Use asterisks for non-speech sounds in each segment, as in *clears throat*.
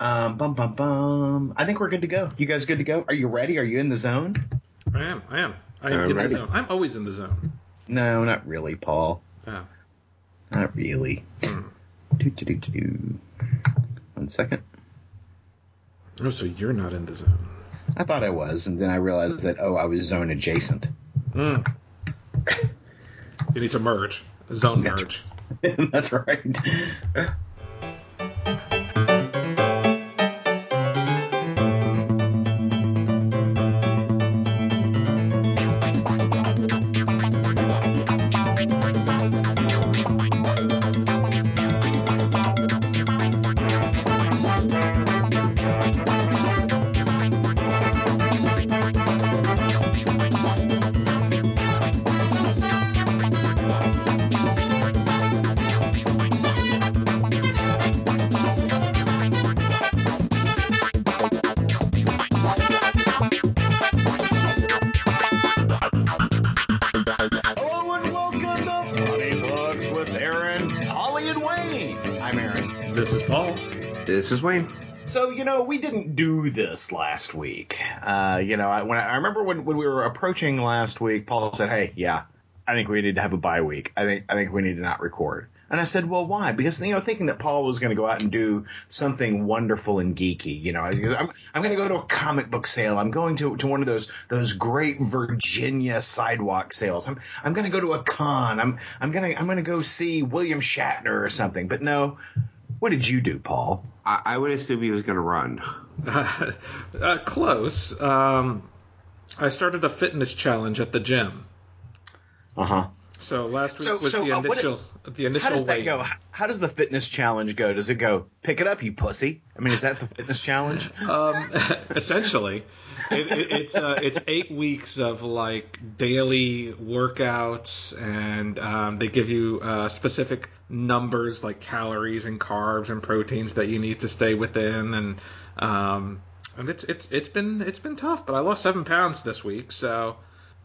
Um, bum bum bum. I think we're good to go. You guys good to go? Are you ready? Are you in the zone? I am. I am. I am I'm in ready. the zone. I'm always in the zone. No, not really, Paul. Yeah. Not really. Hmm. Do, do, do, do, do. One second. Oh, so you're not in the zone. I thought I was, and then I realized that oh, I was zone adjacent. Mm. you need to merge. Zone merge. *laughs* That's right. Know, we didn't do this last week. Uh, you know, I, when I, I remember when, when we were approaching last week, Paul said, "Hey, yeah, I think we need to have a bye week. I think I think we need to not record." And I said, "Well, why?" Because you know, thinking that Paul was going to go out and do something wonderful and geeky. You know, I, I'm I'm going to go to a comic book sale. I'm going to to one of those those great Virginia sidewalk sales. I'm I'm going to go to a con. I'm I'm gonna I'm going to go see William Shatner or something. But no, what did you do, Paul? I, I would assume he was going to run. *laughs* uh, close. Um, I started a fitness challenge at the gym. Uh huh. So last week So- was so, the uh, what initial. the initial. How does that go? How- does the fitness challenge go? Does it go pick it up, you pussy? I mean, is that the fitness challenge? Um, *laughs* essentially, it, it, it's uh, it's eight weeks of like daily workouts, and um, they give you uh, specific numbers like calories and carbs and proteins that you need to stay within, and um, and it's it's it's been it's been tough, but I lost seven pounds this week, so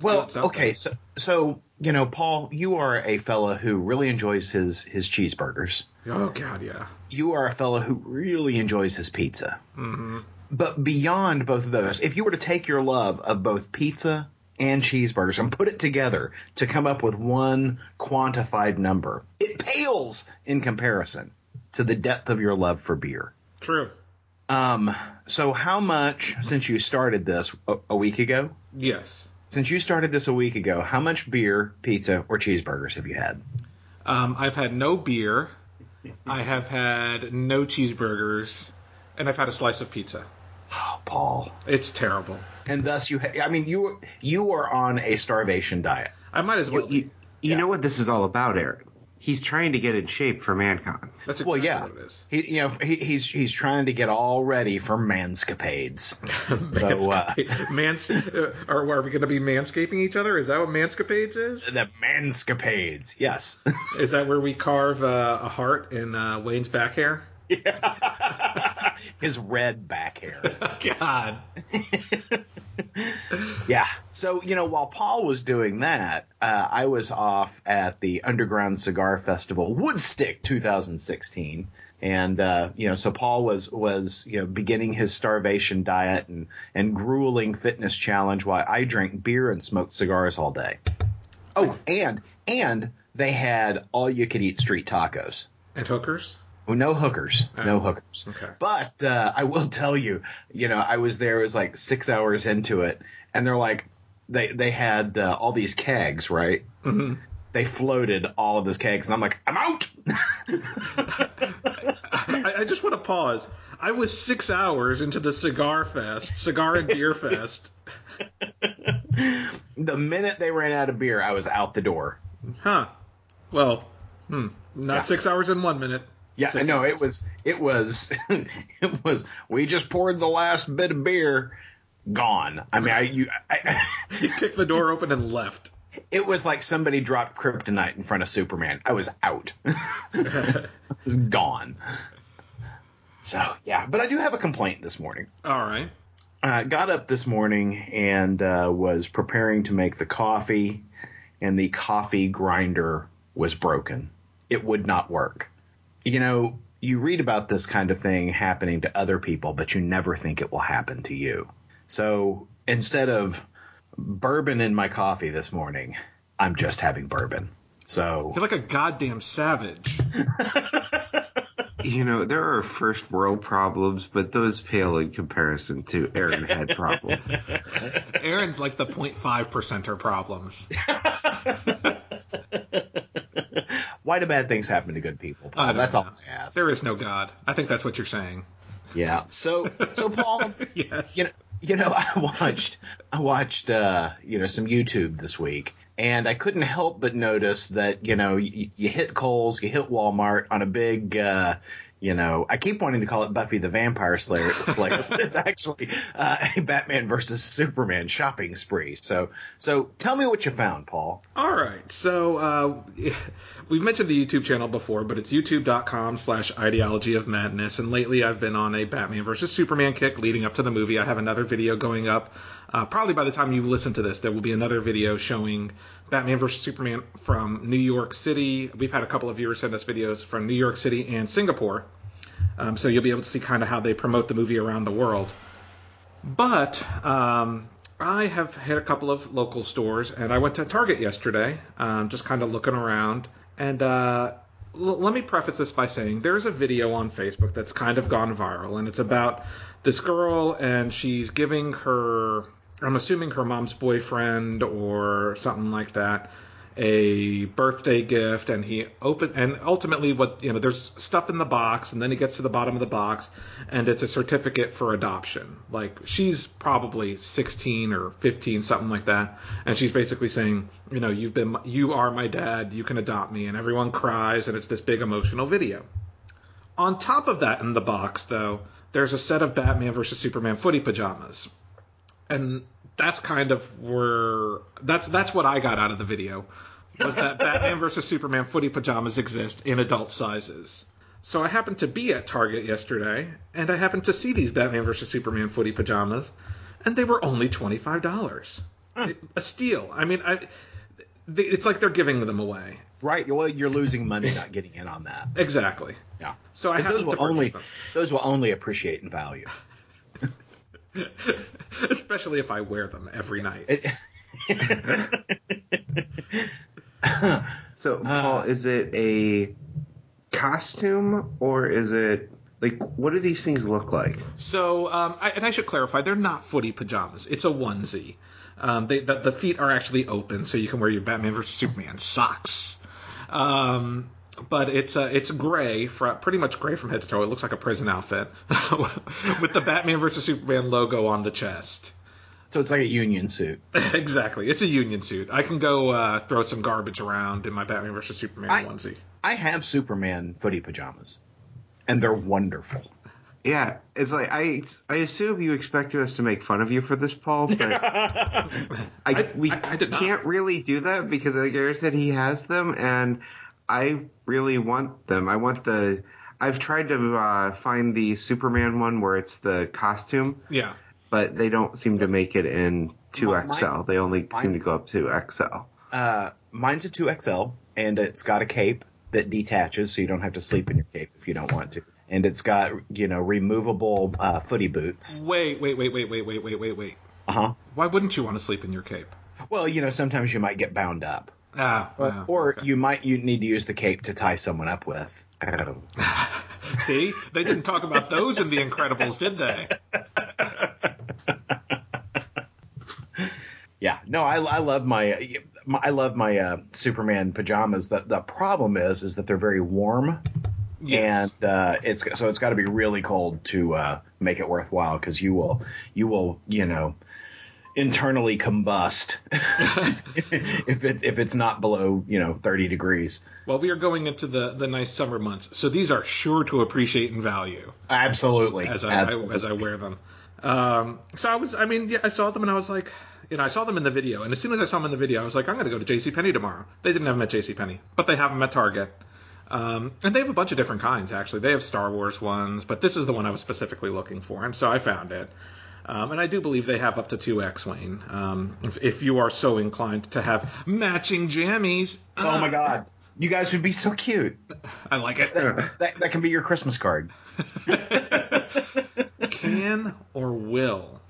Well, okay, so so you know, Paul, you are a fella who really enjoys his his cheeseburgers. oh god, yeah. You are a fella who really enjoys his pizza. hmm But beyond both of those, if you were to take your love of both pizza and cheeseburgers and put it together to come up with one quantified number, it pales in comparison to the depth of your love for beer. True. Um, so how much since you started this a, a week ago? Yes. Since you started this a week ago, how much beer, pizza, or cheeseburgers have you had? Um, I've had no beer. I have had no cheeseburgers, and I've had a slice of pizza. Oh, Paul. It's terrible. And thus you, ha- I mean, you you are on a starvation diet. I might as well. You, you, you Yeah. know what this is all about, Eric? He's trying to get in shape for ManCon. That's exactly Well, yeah, what it is. he, you know, he, he's he's trying to get all ready for manscapades. *laughs* So, uh, Mans- uh, are, are we going to be manscaping each other? Is that what manscapades is? the manscapades, yes. *laughs* Is that where we carve uh, a heart in uh, Wayne's back hair? Yeah. *laughs* His red back hair. God. Yeah. So, you know, while Paul was doing that, uh, I was off at the Underground Cigar Festival, Woodstick 2016. And, uh, you know, so Paul was, was, you know, beginning his starvation diet and, and grueling fitness challenge while I drank beer and smoked cigars all day. Oh, and, and they had all you could eat street tacos. And hookers? Oh, no hookers, no Oh, hookers. okay. But uh, I will tell you, you know, I was there. It was like six hours into it, and they're like, they they had uh, all these kegs, right? hmm They floated all of those kegs, and I'm like, I'm out. *laughs* I, I just want to pause. I was six hours into the cigar fest, cigar and beer fest. *laughs* the minute they ran out of beer, I was out the door. Huh. Well, hmm. Not Yeah. six hours in one minute. Yeah, Six no, it was, it was, *laughs* it was. We just poured the last bit of beer, gone. I mean, I, you, I, *laughs* kicked the door open and left. It was like somebody dropped kryptonite in front of Superman. I was out. *laughs* I was gone. So yeah, but I do have a complaint this morning. All right. I got up this morning and uh, was preparing to make the coffee, and the coffee grinder was broken. It would not work. You know, you read about this kind of thing happening to other people, but you never think it will happen to you. So instead of bourbon in my coffee this morning, I'm just having bourbon. So You're like a goddamn savage. *laughs* You know, there are first world problems, but those pale in comparison to Aaron had problems. *laughs* Aaron's like the 0.5 percenter problems. *laughs* why do bad things happen to good people? Paul? I don't That's all. I ask. There is no God. I think that's what you're saying. Yeah. So so Paul, Yes. you know, you know, *laughs* I watched I watched uh, you know some YouTube this week, and I couldn't help but notice that you know you, you hit Kohl's, you hit Walmart on a big. Uh, you know, I keep wanting to call it Buffy the Vampire Slayer, Slayer *laughs* but it's actually uh, a *laughs* Batman versus Superman shopping spree. So, so tell me what you found, Paul. All right. So uh, we've mentioned the YouTube channel before, but it's youtube.com slash ideology of madness. And lately I've been on a Batman versus Superman kick leading up to the movie. I have another video going up. Uh, probably by the time you listen to this, there will be another video showing Batman versus Superman from New York City. We've had a couple of viewers send us videos from New York City and Singapore. Um, so you'll be able to see kind of how they promote the movie around the world. But um, I have hit a couple of local stores, and I went to Target yesterday, um, just kind of looking around. And uh, l- let me preface this by saying there's a video on Facebook that's kind of gone viral, and it's about this girl, and she's giving her, I'm assuming her mom's boyfriend or something like that, a birthday gift and he open and ultimately what you know there's stuff in the box and then he gets to the bottom of the box and it's a certificate for adoption. Like she's probably 16 or 15 something like that and she's basically saying you know you've been you are my dad you can adopt me and everyone cries and it's this big emotional video. On top of that in the box though there's a set of Batman versus Superman footy pajamas and that's kind of where that's that's what I got out of the video was that Batman versus Superman footy pajamas exist in adult sizes. So I happened to be at Target yesterday, and I happened to see these Batman versus Superman footy pajamas, and they were only twenty five dollars, hmm. a steal. I mean, I, they, it's like they're giving them away. Right. Well, you're losing money not getting in on that. Exactly. Yeah. So I those will only purchase those will only appreciate in value. Them, *laughs* especially if I wear them every night. *laughs* So, Paul, is it a costume or is it like what do these things look like? So, um, I, and I should clarify, they're not footy pajamas. It's a onesie. Um, they, the, the feet are actually open, so you can wear your Batman versus Superman socks. Um, but it's uh, it's gray, fr pretty much gray from head to toe. It looks like a prison outfit *laughs* with the Batman versus Superman logo on the chest. So it's like a union suit. *laughs* exactly, it's a union suit. I can go uh, throw some garbage around in my Batman versus Superman I- onesie. I have Superman footy pajamas, and they're wonderful. Yeah, it's like I I assume you expected us to make fun of you for this, Paul, but *laughs* I, I- we I- I can't really do that because like Aaron said he has them, and I really want them. I want the. I've tried to uh, find the Superman one where it's the costume, Yeah. but they don't seem to make it in 2XL. They only mine- seem to go up to XL. Uh, mine's a two XL, and it's got a cape that detaches, so you don't have to sleep in your cape if you don't want to. And it's got you know removable uh, footy boots. Wait, wait, wait, wait, wait, wait, wait, wait, wait. Uh huh. Why wouldn't you want to sleep in your cape? Well, you know sometimes you might get bound up, Ah, or, wow, or okay. you might you need to use the cape to tie someone up with. *laughs* See, they didn't talk about those in The Incredibles, did they? *laughs* Yeah, no, I, I love my, my I love my uh, Superman pajamas. The the problem is is that they're very warm, Yes. and uh, it's so it's got to be really cold to uh, make it worthwhile because you will you will you know internally combust *laughs* *laughs* if it if it's not below you know 30 degrees. well, we are going into the, the nice summer months, so these are sure to appreciate in value Absolutely, as I, Absolutely. I as I wear them. Um, so I was, I mean, yeah, I saw them and I was like, you know, I saw them in the video, and as soon as I saw them in the video, I was like, I'm going to go to J.C. Penney tomorrow. They didn't have them at J.C. Penney, but they have them at Target. Um, and they have a bunch of different kinds, actually. They have Star Wars ones, but this is the one I was specifically looking for, and so I found it. Um, and I do believe they have up to two X-Wing. Um, if, if you are so inclined to have matching jammies. oh my god, You guys would be so cute. *laughs* I like it. That, that can be your Christmas card. *laughs* Can or will. *laughs*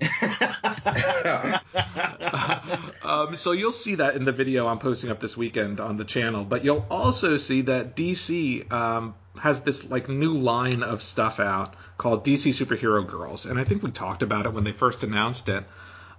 um, so you'll see that in the video I'm posting up this weekend on the channel, but you'll also see that DC um, has this like new line of stuff out called DC Superhero Girls, and I think we talked about it when they first announced it.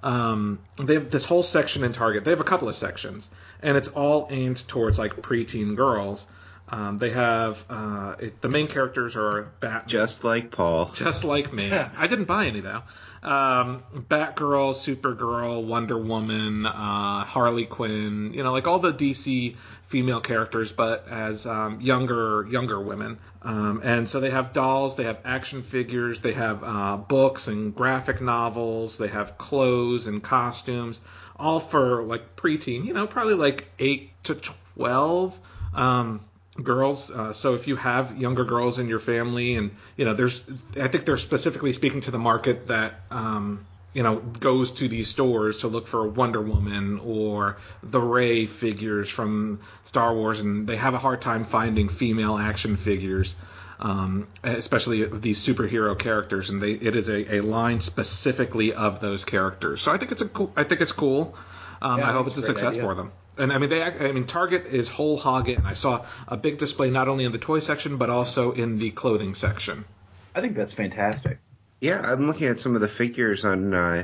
Um, they have this whole section in Target. They have a couple of sections, and it's all aimed towards like preteen girls. Um, they have uh, it, the main characters are Batman, Just like Paul. just like me. I didn't buy any though. Um, Batgirl, Supergirl, Wonder Woman, uh, Harley Quinn. You know, like all the DC female characters, but as um, younger younger women. Um, and so they have dolls, they have action figures, they have uh, books and graphic novels, they have clothes and costumes, all for like preteen. You know, probably like eight to twelve. Um, girls. Uh, so if you have younger girls in your family, and you know, there's, I think they're specifically speaking to the market that, um, you know, goes to these stores to look for a Wonder Woman or the Rey figures from Star Wars, and they have a hard time finding female action figures. Um, especially these superhero characters, and they it is a, a line specifically of those characters. So I think it's a cool. I think it's cool. Um, Yeah, I hope it's a success idea. for them. And I mean, they. I mean, Target is whole hog it, and I saw a big display not only in the toy section but also in the clothing section. I think that's fantastic. Yeah, I'm looking at some of the figures on uh,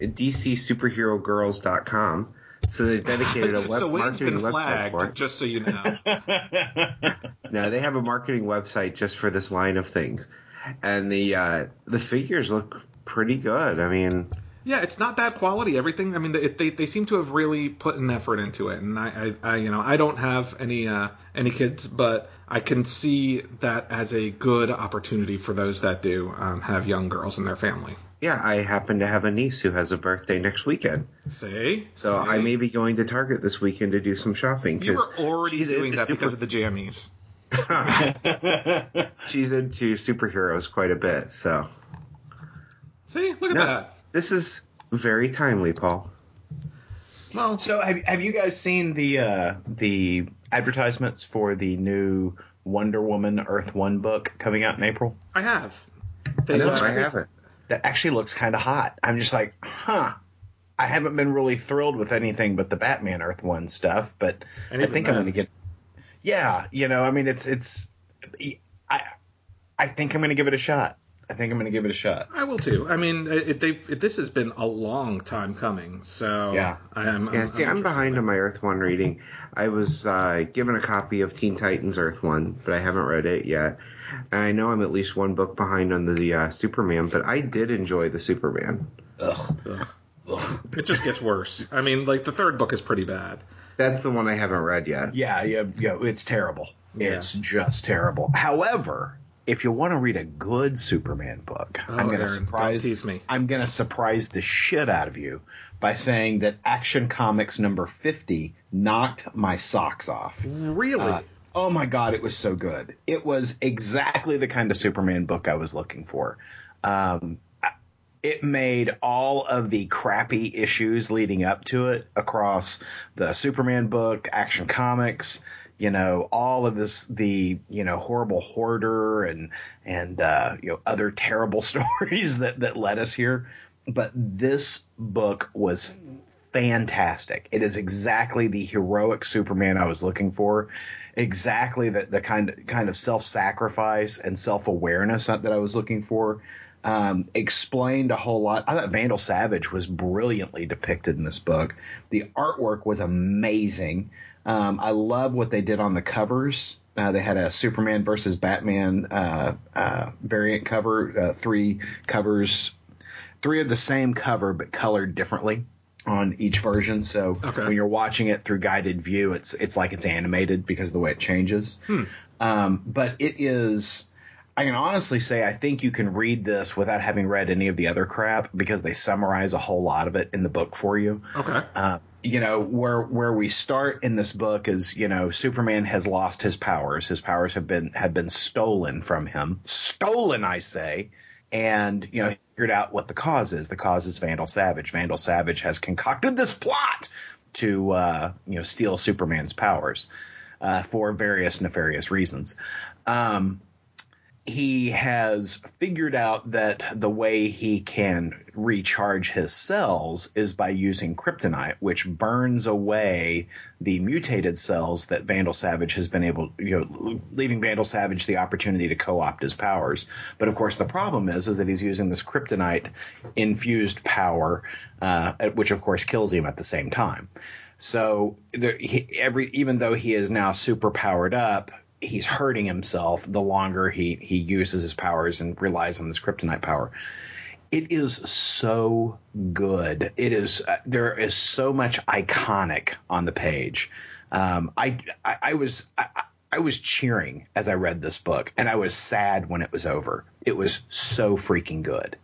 DCSuperheroGirls.com. So they've *laughs* dedicated a web so marketing been website flagged, for it. just so you know. *laughs* No, they have a marketing website just for this line of things, and the uh, the figures look pretty good. I mean, yeah, it's not bad quality. Everything. I mean, they, they they seem to have really put an effort into it, and I, I, I you know I don't have any uh, any kids, but I can see that as a good opportunity for those that do um, have young girls in their family. yeah, I happen to have a niece who has a birthday next weekend, Say, so I may be going to Target this weekend to do some shopping. You were already she's doing that super- because of the jammies. *laughs* she's into superheroes quite a bit. So See, look at No. that. This is very timely, Paul. Well, So have, have you guys seen the uh, the advertisements for the new Wonder Woman Earth One book coming out in April? I have. They, No, I haven't. That actually looks kind of hot. I'm just like, huh. I haven't been really thrilled with anything but the Batman Earth One stuff, but And I even think I'm going to get. Yeah, you know, I mean, it's it's. I I think I'm going to give it a shot. I think I'm going to give it a shot. I will too. I mean, it, they've, it, this has been a long time coming, so Yeah. I am. Yeah, see, I'm interested behind on my Earth One reading. I was uh, given a copy of Teen Titans Earth One, but I haven't read it yet. And I know I'm at least one book behind on the uh, Superman, but I did enjoy the Superman. Ugh. Ugh. Ugh. It just gets worse. I mean, like the third book is pretty bad. That's the one I haven't read yet. Yeah, yeah, yeah. It's terrible. Yeah. It's just terrible. However, if you want to read a good Superman book, Oh, I'm going to surprise me. I'm going to surprise the shit out of you by saying that Action Comics number 50 knocked my socks off. Really? Uh, oh my god, it was so good. It was exactly the kind of Superman book I was looking for. Um, it made all of the crappy issues leading up to it across the Superman book, Action Comics, you know, all of this, the you know horrible hoarder and and uh, you know other *laughs* terrible stories that that led us here. But this book was fantastic. It is exactly the heroic Superman I was looking for. Exactly the, the kind kind of self sacrifice and self awareness that I was looking for. Um, explained a whole lot. I thought Vandal Savage was brilliantly depicted in this book. The artwork was amazing. Um, I love what they did on the covers. Uh, they had a Superman versus Batman uh, uh, variant cover, uh, three covers three of the same cover but colored differently on each version. So Okay. when you're watching it through guided view, it's it's like it's animated because of the way it changes. Um, but it is. I can honestly say I think you can read this without having read any of the other crap because they summarize a whole lot of it in the book for you. okay. Uh, you know where where we start in this book is you know Superman has lost his powers. His powers have been have been stolen from him. Stolen, I say. And you know figured out what the cause is. The cause is Vandal Savage. Vandal Savage has concocted this plot to uh, you know steal Superman's powers. uh, for various nefarious reasons. Um, he has figured out that the way he can recharge his cells is by using kryptonite, which burns away the mutated cells that Vandal Savage has been able, you know, leaving Vandal Savage the opportunity to co-opt his powers. But of course, the problem is, is that he's using this kryptonite infused power, uh, which of course kills him at the same time. So there, he, every even though he is now super powered up, he's hurting himself the longer he he uses his powers and relies on this kryptonite power. It is so good. It is uh, there is so much iconic on the page. Um, I, I, I was I, I was cheering as I read this book, and I was sad when it was over. It was so freaking good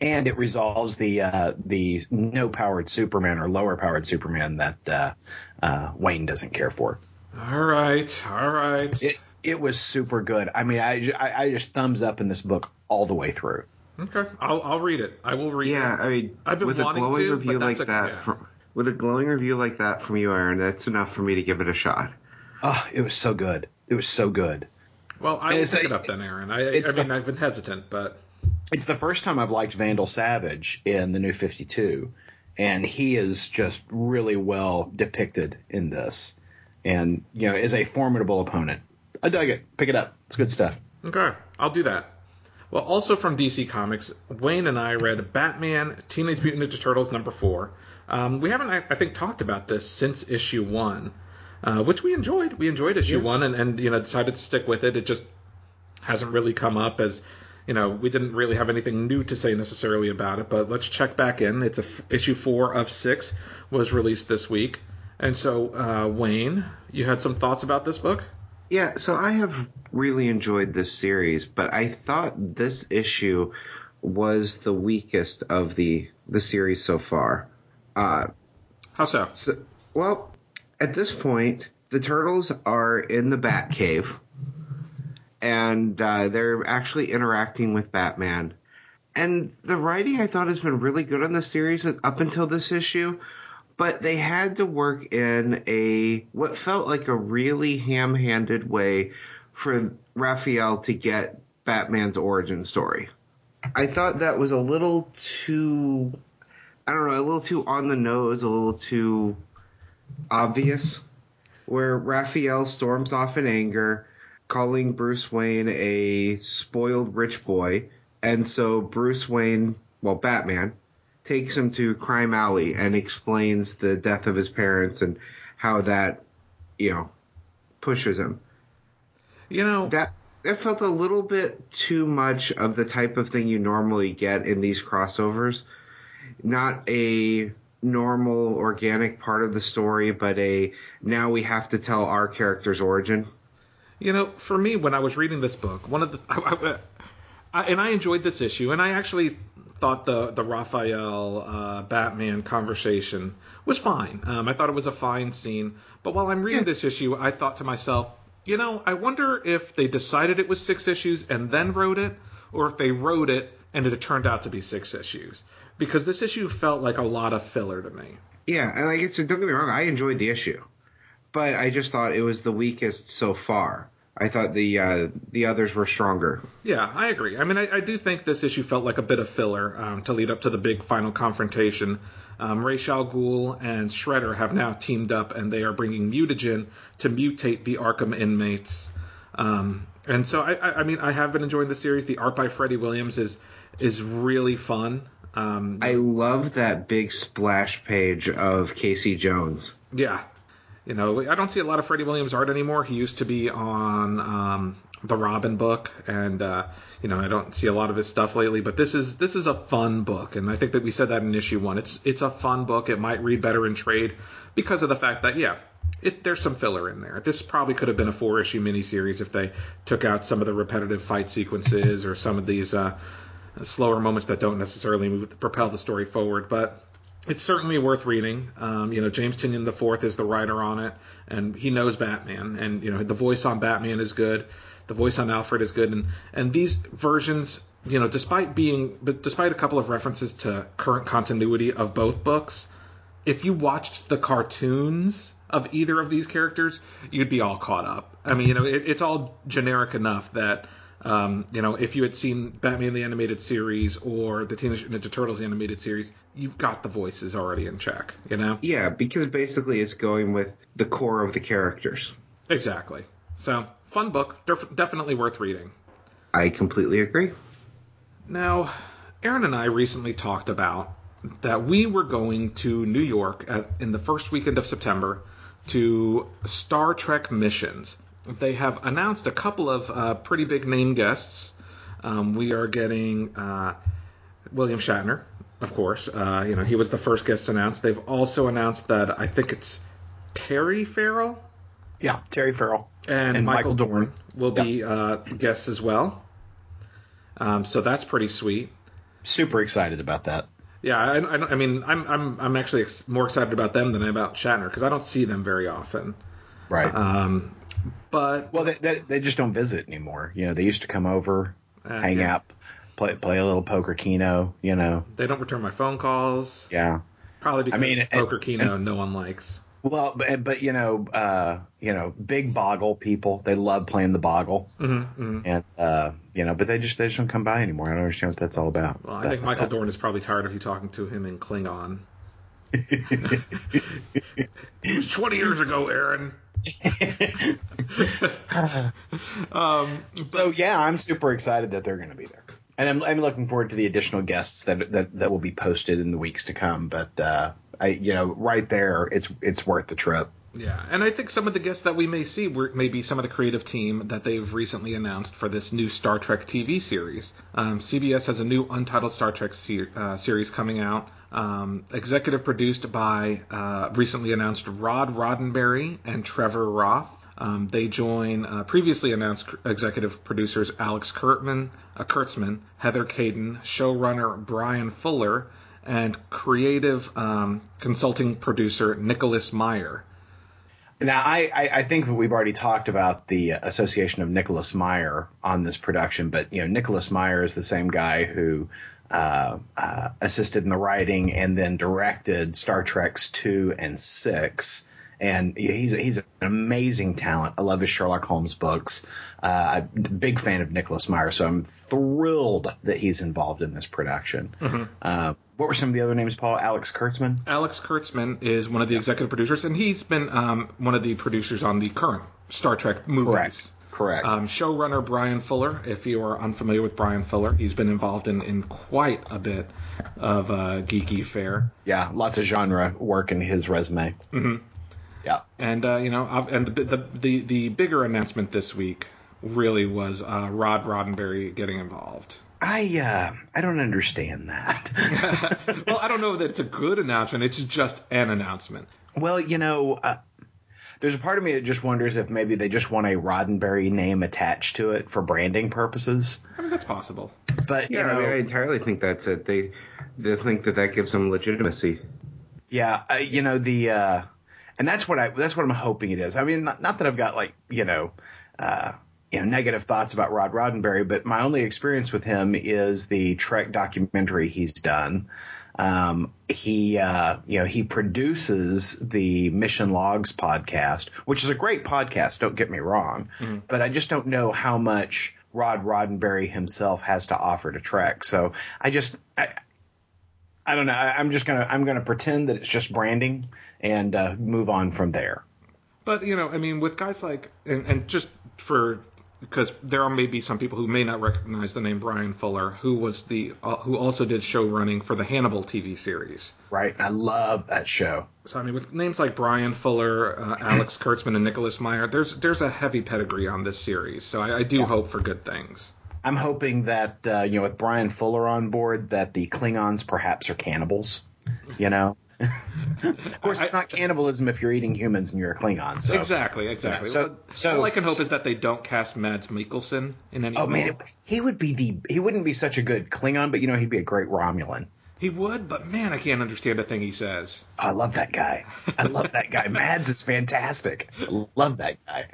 and it resolves the uh, the no powered Superman or lower powered Superman that uh, uh, Wayne doesn't care for. All right, all right. It it was super good. I mean, I, I, I just thumbs up in this book all the way through. Okay, I'll I'll read it. I will read. Yeah, it. I mean, I've been with a glowing to, review like a- that, yeah. from, with a glowing review like that from you, Aaron, that's enough for me to give it a shot. Oh, it was so good. It was so good. Well, I And will it's pick a- it up then, Aaron. I, I mean, the- I've been hesitant, but It's the first time I've liked Vandal Savage in the New Fifty Two, and he is just really well depicted in this, and you know is a formidable opponent. I dug it. Pick it up. It's good stuff. okay, I'll do that. Well, also from DC Comics, Wayne and I read Batman Teenage Mutant Ninja Turtles number four. Um, we haven't, I, I think, talked about this since issue one, uh, which we enjoyed. We enjoyed issue one, and, and you know decided to stick with it. It just hasn't really come up as you know we didn't really have anything new to say necessarily about it. But let's check back in. It's a f- issue four of six was released this week, and so uh, Wayne, you had some thoughts about this book. Yeah, so I have really enjoyed this series, but I thought this issue was the weakest of the the series so far. Uh, How so? so, well, at this point, the turtles are in the Batcave, and uh, they're actually interacting with Batman. And the writing I thought has been really good on the series up until this issue, but they had to work in a what felt like a really ham-handed way for Raphael to get Batman's origin story. I thought that was a little too I don't know, a little too on the nose, a little too obvious. Where Raphael storms off in anger, calling Bruce Wayne a spoiled rich boy, and so Bruce Wayne, well, Batman, takes him to Crime Alley and explains the death of his parents and how that, you know, pushes him. You know, That that felt a little bit too much of the type of thing you normally get in these crossovers. Not a normal organic part of the story, but a now we have to tell our character's origin. You know, for me, when I was reading this book, one of the, *laughs* I, I, I, and I enjoyed this issue, and I actually thought the the Raphael uh, Batman conversation was fine. Um, I thought it was a fine scene. But while I'm reading this issue, I thought to myself, you know, I wonder if they decided it was six issues and then wrote it, or if they wrote it and it turned out to be six issues. Because this issue felt like a lot of filler to me. Yeah, and like it's don't get me wrong, I enjoyed the issue, but I just thought it was the weakest so far. I thought the uh, the others were stronger. Yeah, I agree. I mean, I, I do think this issue felt like a bit of filler um, to lead up to the big final confrontation. Um, Ra's al Ghul and Shredder have now teamed up, and they are bringing mutagen to mutate the Arkham inmates. Um, and so, I, I, I mean, I have been enjoying the series. The art by Freddie Williams is is really fun. Um, I love that big splash page of Casey Jones. Yeah. You know, I don't see a lot of Freddie Williams art anymore. He used to be on um, the Robin book, and uh, you know, I don't see a lot of his stuff lately. But this is this is a fun book, and I think that we said that in issue one. It's it's a fun book. It might read better in trade because of the fact that yeah, it, there's some filler in there. This probably could have been a four issue miniseries if they took out some of the repetitive fight sequences or some of these uh, slower moments that don't necessarily move, propel the story forward, but it's certainly worth reading. Um, you know, James Tynion the fourth is the writer on it, and he knows Batman, and you know the voice on Batman is good, the voice on Alfred is good, and and these versions, you know, despite being, but despite a couple of references to current continuity of both books, if you watched the cartoons of either of these characters, you'd be all caught up. I mean, you know, it, it's all generic enough that. Um, you know, if you had seen Batman the Animated Series or the Teenage Ninja Turtles animated series, you've got the voices already in check, you know? Yeah, because basically it's going with the core of the characters. Exactly. So, fun book, def- definitely worth reading. I completely agree. Now, Aaron and I recently talked about that we were going to New York at, in the first weekend of September to Star Trek missions. They have announced a couple of uh, pretty big name guests. Um, we are getting uh, William Shatner, of course. Uh, you know, he was the first guest announced. They've also announced that I think it's Terry Farrell Yeah, Terry Farrell. and, And Michael, Michael Dorn Dorn. will be uh, guests as well. Um, so that's pretty sweet. Super excited about that. Yeah, I, I, I mean, I'm I'm I'm actually ex- more excited about them than I about Shatner because I don't see them very often. Right. Um, but well, they, they, they just don't visit anymore. You know, they used to come over, uh, hang yeah, out, play play a little poker keno. You know. They don't return my phone calls. Yeah. Probably because I mean, and- poker keno no one likes. Well, but, but you know, uh, you know, big boggle people. They love playing the boggle, Mm-hmm, and uh, you know, but they just they just don't come by anymore. I don't understand what that's all about. Well, I think Michael Dorn is probably tired of you talking to him in Klingon. *laughs* *laughs* it was 20 years ago, Aaron. *laughs* um, so yeah, I'm super excited that they're going to be there, and I'm, I'm looking forward to the additional guests that that that will be posted in the weeks to come. But uh, I, you know, right there, it's it's worth the trip. Yeah, and I think some of the guests that we may see were maybe some of the creative team that they've recently announced for this new Star Trek TV series. Um, CBS has a new untitled Star Trek se- uh, series coming out. Um, executive produced by uh, recently announced Rod Roddenberry and Trevor Roth. Um, they join uh, previously announced executive producers Alex Kurtzman, uh, Kurtzman, Heather Kadin, showrunner Bryan Fuller, and creative um, consulting producer Nicholas Meyer. Now, I, I, I think we've already talked about the association of Nicholas Meyer on this production, but you know, Nicholas Meyer is the same guy who uh, uh, assisted in the writing and then directed Star Trek's two and six. And he's he's an amazing talent. I love his Sherlock Holmes books. Uh, I'm a big fan of Nicholas Meyer, so I'm thrilled that he's involved in this production. Uh, what were some of the other names, Paul? Alex Kurtzman. Alex Kurtzman is one of the executive producers, and he's been um, one of the producers on the current Star Trek movies. Correct. Correct. Um, showrunner Bryan Fuller, if you are unfamiliar with Bryan Fuller, he's been involved in, in quite a bit of uh, geeky fare. Yeah, lots of genre work in his resume. Mhm. Yeah. And uh, you know, and the, the the the bigger announcement this week really was uh, Rod Roddenberry getting involved. I uh, I don't understand that. *laughs* well, I don't know that it's a good announcement. It's just an announcement. well, you know, uh, there's a part of me that just wonders if maybe they just want a Roddenberry name attached to it for branding purposes. I mean, that's possible. But you Yeah, know, I, mean, I entirely think that's it. They they think that that gives them legitimacy. Yeah, uh, you know the, uh, and that's what I that's what I'm hoping it is. I mean, not, not that I've got like you know, uh, you know, negative thoughts about Rod Roddenberry, but my only experience with him is the Trek documentary he's done. Um, he, uh, you know, he produces the Mission Logs podcast, which is a great podcast. Don't get me wrong, but I just don't know how much Rod Roddenberry himself has to offer to Trek. So I just, I, I don't know. I, I'm just gonna I'm gonna pretend that it's just branding and uh, move on from there. But you know, I mean, with guys like and, and just for because there are maybe some people who may not recognize the name Bryan Fuller, who was the uh, who also did show running for the Hannibal TV series. Right? I love that show. So I mean, with names like Bryan Fuller, uh, Alex *clears throat* Kurtzman, and Nicholas Meyer, there's there's a heavy pedigree on this series. So I, I do hope for good things. I'm hoping that uh, you know with Brian Fuller on board that the Klingons perhaps are cannibals. You know. Of course, it's not cannibalism if you're eating humans and you're a Klingon. So. exactly, exactly. So- so- all I can hope is that they don't cast Mads Mikkelsen in any. Oh role. man, he would be the he wouldn't be such a good Klingon, but you know he'd be a great Romulan. he would, but man, I can't understand a thing he says. Oh, I love that guy. I love that guy. *laughs* Mads is fantastic. I love that guy.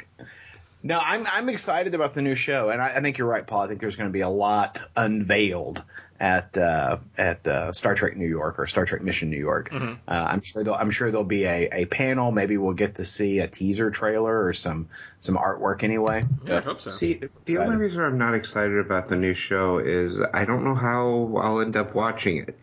No, I'm I'm excited about the new show, and I, I think you're right, Paul. I think there's going to be a lot unveiled at uh, at uh, Star Trek New York or Star Trek Mission New York. Mm-hmm. Uh, I'm sure there'll, I'm sure there'll be a, a panel. Maybe we'll get to see a teaser trailer or some some artwork anyway. Yeah, I hope so. See, the Excited. only reason I'm not excited about the new show is I don't know how I'll end up watching it.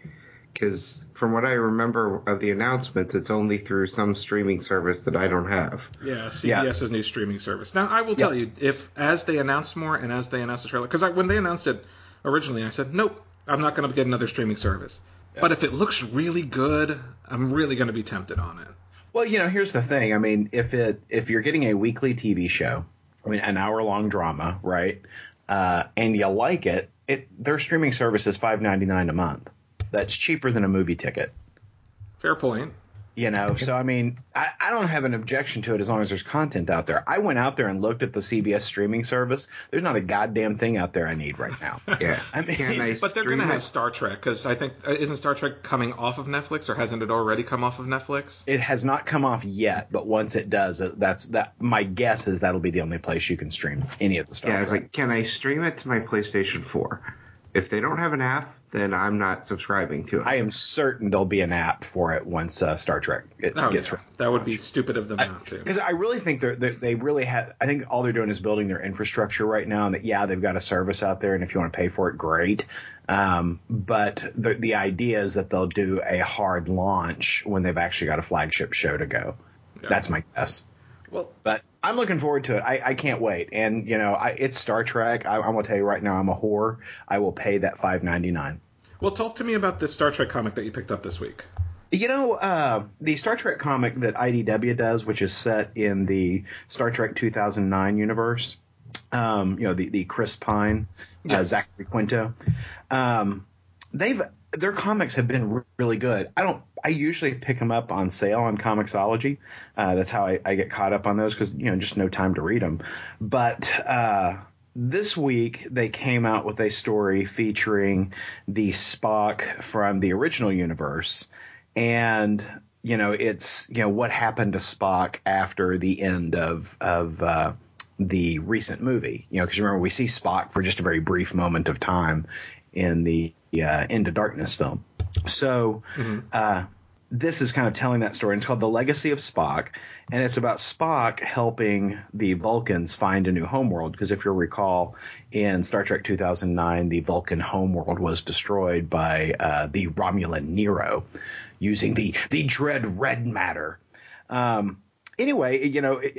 Because from what I remember of the announcements, it's only through some streaming service that I don't have. Yeah, Yeah. CBS's new streaming service. Now, I will tell you, if as they announce more and as they announce the trailer, because when they announced it originally, I said, nope, I'm not going to get another streaming service. But if it looks really good, I'm really going to be tempted on it. Well, you know, here's the thing. I mean, if it if you're getting a weekly TV show, I mean, an hour long drama, right? Uh, and you like it, it their streaming service is five ninety nine a month. That's cheaper than a movie ticket. Fair point. You know, so I mean, I, I don't have an objection to it as long as there's content out there. I went out there and looked at the CBS streaming service. There's not a goddamn thing out there I need right now. *laughs* Yeah. I mean, Can I But they're going stream to have? Star Trek because I think uh, isn't Star Trek coming off of Netflix or hasn't it already come off of Netflix? It has not come off yet, but once it does, uh, that's that. My guess is that'll be the only place you can stream any of the Star Yeah, it's Trek. like, can I stream it to my PlayStation 4? If they don't have an app, then I'm not subscribing to it. I am certain there'll be an app for it once uh, Star Trek it Oh, gets yeah. that would be stupid of them not to. because I really think they're, they they really have. I think all they're doing is building their infrastructure right now, and that yeah, they've got a service out there, and if you want to pay for it, great. Um, but the the idea is that they'll do a hard launch when they've actually got a flagship show to go. Yeah. That's my guess. Well, But I'm looking forward to it. I, I can't wait. And you know, I, it's Star Trek. I, I'm gonna tell you right now, I'm a whore. I will pay that five ninety nine. well, talk to me about this Star Trek comic that you picked up this week. You know, uh, the Star Trek comic that IDW does, which is set in the Star Trek 2009 universe, um, you know, the, the Chris Pine, uh, Zachary Quinto, um, they've their comics have been really good. I don't. I usually pick them up on sale on Comixology. Uh, that's how I, I get caught up on those because you know just no time to read them. But uh, this week they came out with a story featuring the Spock from the original universe, and you know it's you know what happened to Spock after the end of of uh, the recent movie. You know because remember we see Spock for just a very brief moment of time in the uh, Into Darkness film. So uh, this is kind of telling that story. It's called The Legacy of Spock, and it's about Spock helping the Vulcans find a new homeworld. Because if you'll recall, in Star Trek 2009, the Vulcan homeworld was destroyed by uh, the Romulan Nero using the the dread red matter. Um, anyway, you know, it,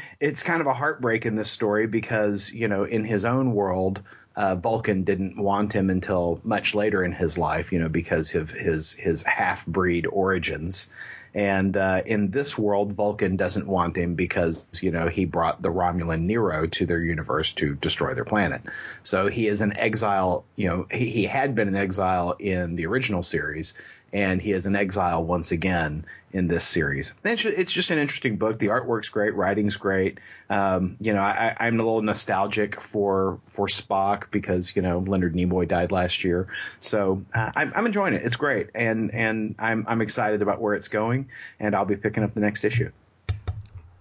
*laughs* it's kind of a heartbreak in this story because, you know, in his own world, uh, Vulcan didn't want him until much later in his life, you know, because of his his half breed origins. And uh, in this world, Vulcan doesn't want him because you know he brought the Romulan Nero to their universe to destroy their planet. So he is an exile. You know, he, he had been an exile in the original series, and he is an exile once again in this series. It's just an interesting book. The artwork's great, writing's great. Um, you know, I, I- I'm a little nostalgic for for Spock because you know Leonard Nimoy died last year, so uh, I'm, I'm enjoying it. It's great, and and I'm I'm excited about where it's going, and I'll be picking up the next issue.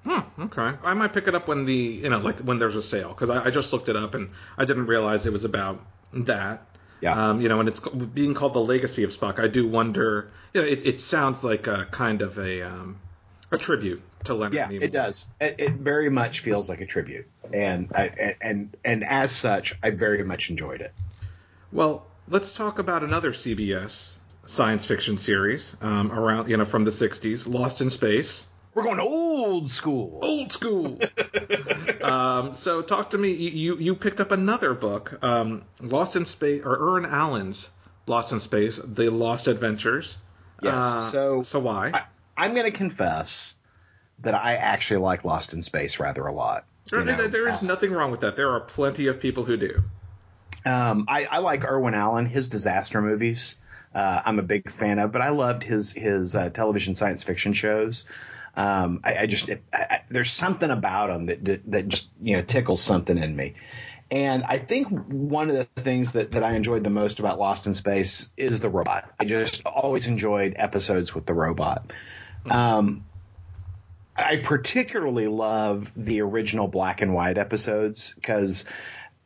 Hmm, okay. I might pick it up when the you know like when there's a sale because I, I just looked it up and I didn't realize it was about that. Yeah. Um, you know, and it's being called the Legacy of Spock. I do wonder. You know, it, it sounds like a kind of a um, a tribute to Leonard Yeah, Nimoy. it does. It, it very much feels like a tribute, and I, and and as such, I very much enjoyed it. Well, let's talk about another CBS science fiction series um, around you know from the '60s, Lost in Space. We're going old school. old school. *laughs* um, so talk to me. You you picked up another book, um, Lost in Space, or Irwin Allen's Lost in Space: The Lost Adventures. Yes, Uh, so- so why? I, I'm going to confess that I actually like Lost in Space rather a lot. There- is nothing wrong with that. There are plenty of people who do. Um, I, I like Irwin Allen, his disaster movies. Uh, I'm a big fan of, but I loved his his uh, television science fiction shows. Um, I, I just it, I, there's something about them that, that that just you know tickles something in me. And I think one of the things that, that I enjoyed the most about Lost in Space is the robot. I just always enjoyed episodes with the robot. Um, I particularly love the original black and white episodes because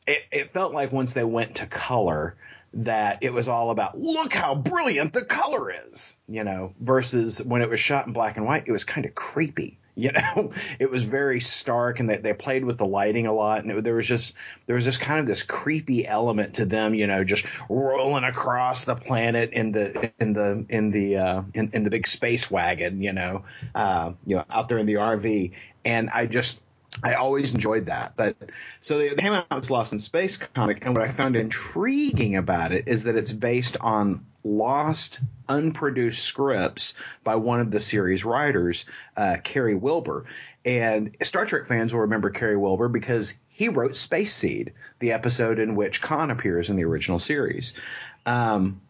it, it felt like once they went to color that it was all about look how brilliant the color is, you know, versus when it was shot in black and white, it was kind of creepy. *laughs* You know, it was very stark, and they, they played with the lighting a lot, and it, there was just there was just kind of this creepy element to them. You know, just rolling across the planet in the in the in the uh, in, in the big space wagon. You know, uh, you know, out there in the RV, and I just I always enjoyed that. But so they came out with Lost in Space comic, and what I found intriguing about it is that it's based on lost, unproduced scripts by one of the series writers, uh, Carey Wilber. And Star Trek fans will remember Carey Wilber because he wrote Space Seed, the episode in which Khan appears in the original series. Um,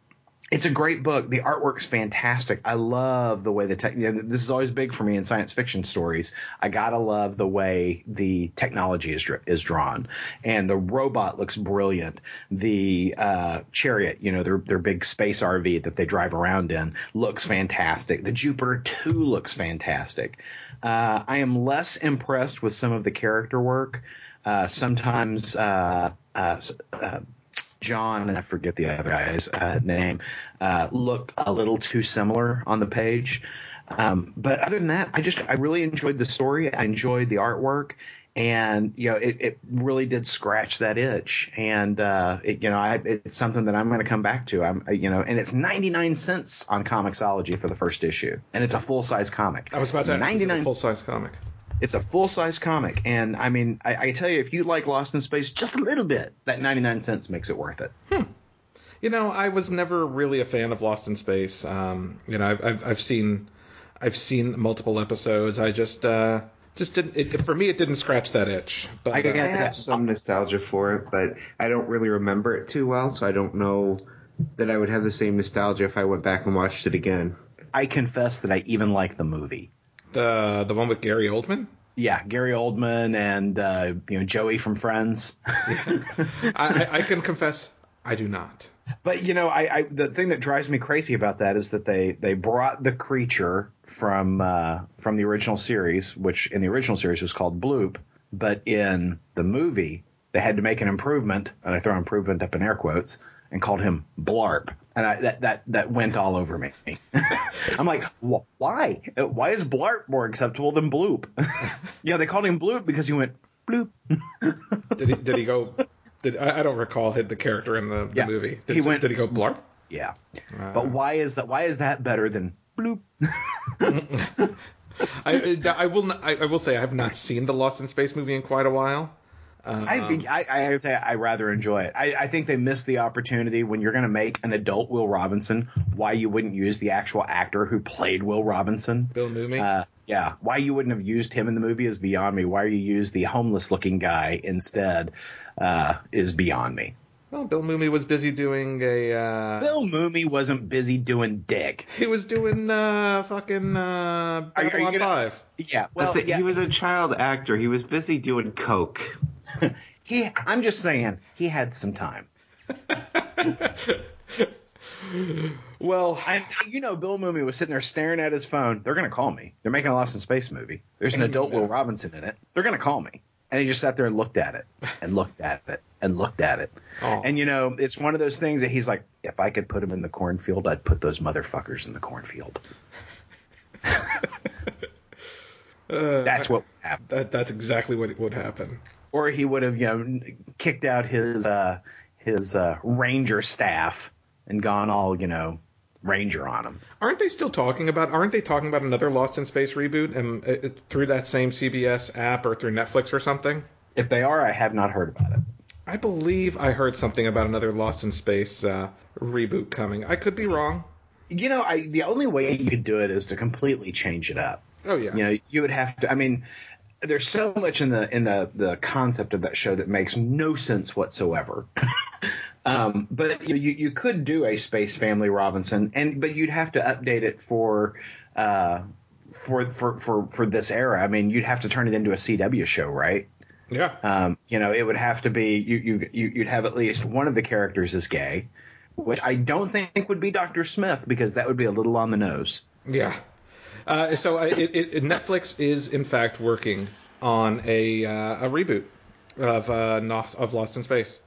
it's a great book. The artwork's fantastic. I love the way the tech. You know, this is always big for me in science fiction stories. I gotta love the way the technology is is drawn, and the robot looks brilliant. The uh, chariot, you know, their their big space RV that they drive around in, looks fantastic. The Jupiter two looks fantastic. Uh, I am less impressed with some of the character work. Uh, sometimes. Uh, uh, uh John and I forget the other guy's uh, name uh, look a little too similar on the page. Um, but other than that, I just I really enjoyed the story. I enjoyed the artwork, and you know it, it really did scratch that itch. And uh, it, you know I, it's something that I'm going to come back to. I'm you know, and it's 99 cents on Comixology for the first issue, and it's a full size comic. I was about to 99 full size comic. It's a full size comic, and I mean, I, I, tell you, if you like Lost in Space just a little bit, that ninety nine cents makes it worth it. Hmm. You know, I was never really a fan of Lost in Space. Um, you know, I've, I've, I've seen I've seen multiple episodes. I just uh, just didn't. It, for me, it didn't scratch that itch. But I, uh, I have some nostalgia for it, but I don't really remember it too well, so I don't know that I would have the same nostalgia if I went back and watched it again. I confess that I even like the movie. The the one with Gary Oldman. Yeah, Gary Oldman and uh, you know Joey from Friends. *laughs* I, I, can confess, I do not. But you know, I, I, the thing that drives me crazy about that is that they they brought the creature from uh, from the original series, which in the original series was called Bloop, but in the movie they had to make an improvement, and I throw improvement up in air quotes, and called him Blarp and I, that that that went all over me. *laughs* I'm like, why? Why is Blarp more acceptable than Bloop? *laughs* yeah, they called him Bloop because he went bloop. *laughs* did he? Did he go? Did I, I don't recall hit the character in the, the yeah, movie? Did, he went. Did he go Blarp? Yeah, uh, but why is that? Why is that better than bloop? I, I will I, I will say I have not seen the Lost in Space movie in quite a while. Um, I, I, I would say I rather enjoy it. I, I think they missed the opportunity when you're going to make an adult Will Robinson. Why you wouldn't use the actual actor who played Will Robinson? Bill Mumy. Uh, yeah. Why you wouldn't have used him in the movie is beyond me. Why you use the homeless looking guy instead uh, is beyond me. Well, Bill Mumy was busy doing a. Uh, Bill Mumy wasn't busy doing dick. He was doing uh, fucking uh, are, are gonna, Five. Yeah, well, yeah. he was a child actor. He was busy doing coke. *laughs* he, I'm just saying, he had some time. *laughs* well, and you know, Bill Mumy was sitting there staring at his phone. They're going to call me. They're making a Lost in Space movie. There's an adult Will Robinson in it. They're going to call me. And he just sat there and looked at it and looked at it and looked at it. Oh. And you know, it's one of those things that he's like, if I could put him in the cornfield, I'd put those motherfuckers in the cornfield. uh, *laughs* that's what happened. That, that's exactly what would happen or he would have you know kicked out his uh, his uh, ranger staff and gone all you know ranger on him. Aren't they still talking about? Aren't they talking about another Lost in Space reboot and uh, through that same CBS app or through Netflix or something? If they are, I have not heard about it. I believe I heard something about another Lost in Space uh, reboot coming. I could be wrong. You know, I the only way you could do it is to completely change it up. Oh yeah. You know, you would have to. I mean, there's so much in the in the the concept of that show that makes no sense whatsoever. *laughs* um, but you, you could do a Space Family Robinson, and but you'd have to update it for. Uh, for, for for for this era, I mean, you'd have to turn it into a CW show, right? Yeah. Um, you know, it would have to be you you you'd have at least one of the characters is gay, which I don't think would be Doctor Smith because that would be a little on the nose. Yeah. Uh, so uh, it, it, Netflix is in fact working on a uh, a reboot of uh, of Lost in Space.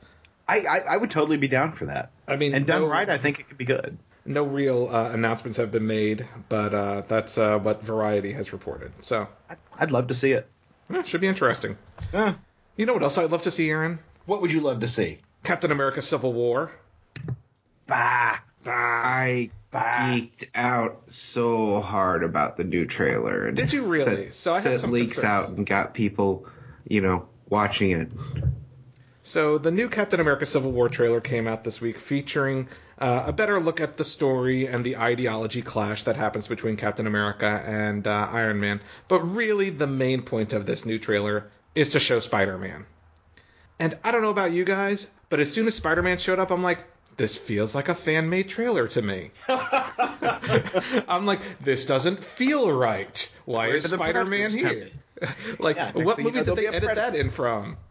I, I, I would totally be down for that. I mean, And done no- right, I think it could be good. No real uh, announcements have been made, but uh, that's uh, what Variety has reported. So, I'd, I'd love to see it. yeah, should be interesting. Yeah. You know what else I'd love to see, Aaron? What would you love to see? Captain America: Civil War. Bah. I geeked out so hard about the new trailer. And Did you really? Sent, So I leaks out and got people, you know, watching it. So the new Captain America: Civil War trailer came out this week, featuring uh, a better look at the story and the ideology clash that happens between Captain America and uh, Iron Man. But really, the main point of this new trailer is to show Spider-Man. And I don't know about you guys, but as soon as Spider-Man showed up, I'm like, this feels like a fan-made trailer to me. *laughs* I'm like, this doesn't feel right. Why Where is did the Spider-Man here? *laughs* like, Yeah, what thing you movie know, did they there'll be a edit Predator. that in from? *laughs*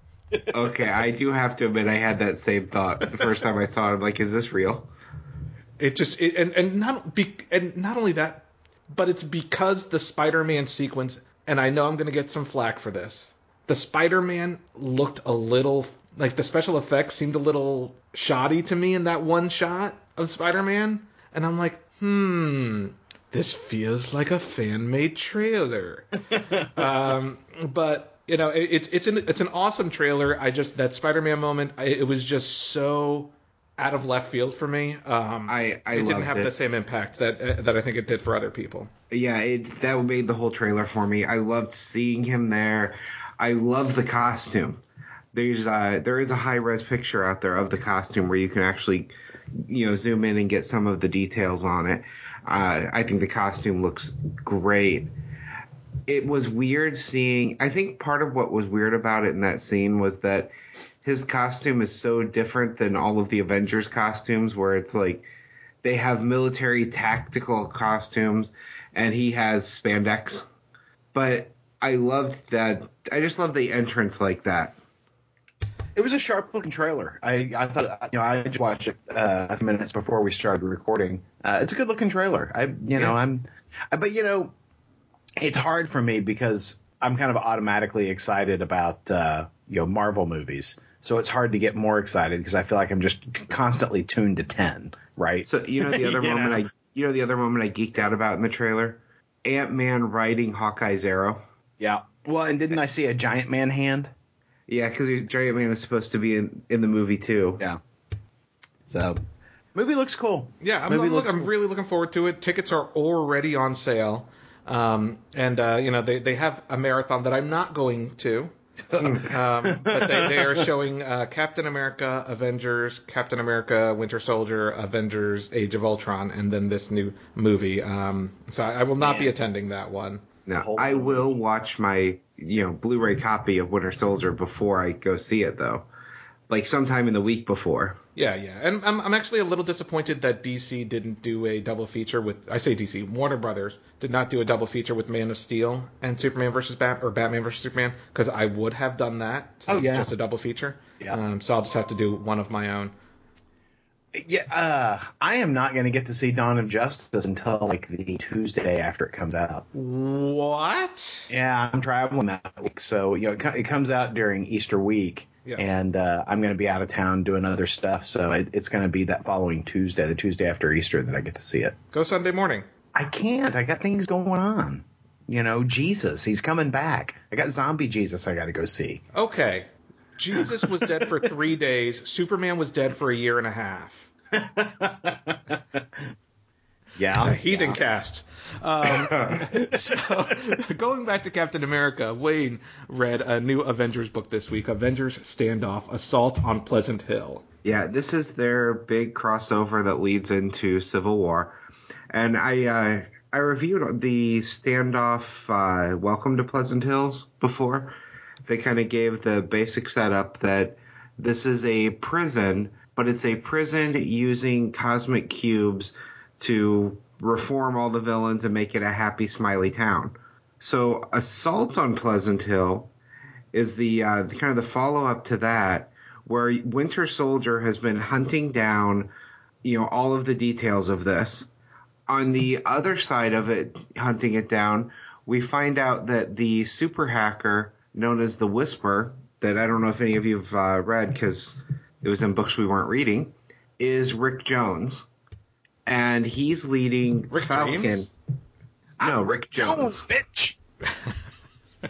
Okay, I do have to admit I had that same thought the first time I saw it. I'm like, is this real? It just it, and and not be, and not only that, but it's because the Spider-Man sequence. And I know I'm going to get some flack for this. The Spider-Man looked a little like the special effects seemed a little shoddy to me in that one shot of Spider-Man, and I'm like, hmm. This feels like a fan-made trailer, *laughs* um, but you know it, it's it's an it's an awesome trailer. I just that Spider-Man moment, I, it was just so out of left field for me. Um, I I it didn't have it. the same impact that uh, that I think it did for other people. Yeah, it that made the whole trailer for me. I loved seeing him there. I love the costume. There's there is a high res picture out there of the costume where you can actually, you know, zoom in and get some of the details on it. Uh, I think the costume looks great. It was weird seeing. I think part of what was weird about it in that scene was that his costume is so different than all of the Avengers costumes, where it's like they have military tactical costumes and he has spandex. But I loved that. I just love the entrance like that. It was a sharp looking trailer. I, I thought, you know, I just watched it uh, a few minutes before we started recording. Uh, it's a good looking trailer. I, you know, Yeah. I'm, I- but you know, it's hard for me because I'm kind of automatically excited about, uh, you know, Marvel movies. So it's hard to get more excited because I feel like I'm just constantly tuned to 10, right? So you know the other *laughs* Yeah. moment I you know the other moment I geeked out about in the trailer, Ant Man riding Hawkeye's arrow. yeah. Well, and didn't I see a giant man hand? Yeah, because Giant Man is supposed to be in in the movie too. Yeah. So, movie looks cool. Yeah, I'm, I'm, look, I'm cool. really looking forward to it. Tickets are already on sale, um, and uh, you know they they have a marathon that I'm not going to. *laughs* um, but they, they are showing uh, Captain America, Avengers, Captain America, Winter Soldier, Avengers, Age of Ultron, and then this new movie. Um, so I, I will not be attending that one. Now Hold I will watch my you know Blu-ray copy of Winter Soldier before I go see it though, like sometime in the week before. Yeah, yeah, and I'm I'm actually a little disappointed that DC didn't do a double feature with I say DC Warner Brothers did not do a double feature with Man of Steel and Superman versus Bat or Batman versus Superman because I would have done that. since Oh, yeah. just a double feature. Yeah. Um, so I'll just have to do one of my own. Yeah, uh, I am not going to get to see Dawn of Justice until like the Tuesday after it comes out. What? Yeah, I'm traveling that week, so you know it, it comes out during Easter week, Yeah. and uh, I'm going to be out of town doing other stuff, so it, it's going to be that following Tuesday, the Tuesday after Easter, that I get to see it. Go Sunday morning. I can't. I got things going on. You know, Jesus, he's coming back. I got zombie Jesus. I got to go see. Okay. Jesus was dead for three days. Superman was dead for a year and a half. *laughs* Yeah, a heathen cast. Um, *laughs* so, going back to Captain America, Wayne read a new Avengers book this week Avengers Standoff Assault on Pleasant Hill. Yeah, this is their big crossover that leads into Civil War, and I uh, I reviewed the standoff uh, Welcome to Pleasant Hills before. They kind of gave the basic setup that this is a prison, but it's a prison using cosmic cubes to reform all the villains and make it a happy, smiley town. So, Assault on Pleasant Hill is the uh, kind of the follow up to that, where Winter Soldier has been hunting down, you know, all of the details of this. On the other side of it, hunting it down, we find out that the super hacker known as the Whisper, that I don't know if any of you have uh, read because it was in books we weren't reading, is Rick Jones. And he's leading Rick Falcon. James? No, Rick Jones. bitch. *laughs*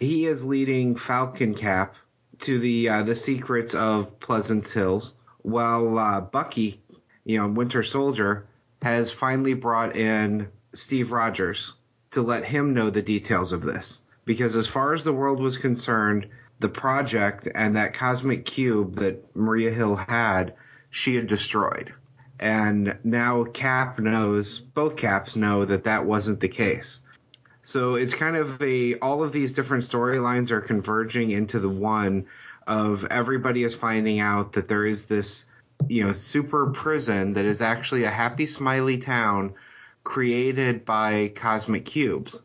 he is leading Falcon Cap to the uh, the secrets of Pleasant Hills, while uh, Bucky, you know, Winter Soldier, has finally brought in Steve Rogers to let him know the details of this. Because as far as the world was concerned, the project and that cosmic cube that Maria Hill had, she had destroyed. And now Cap knows, both Caps know that that wasn't the case. So it's kind of a all of these different storylines are converging into the one of everybody is finding out that there is this you know super prison that is actually a happy smiley town created by cosmic cubes.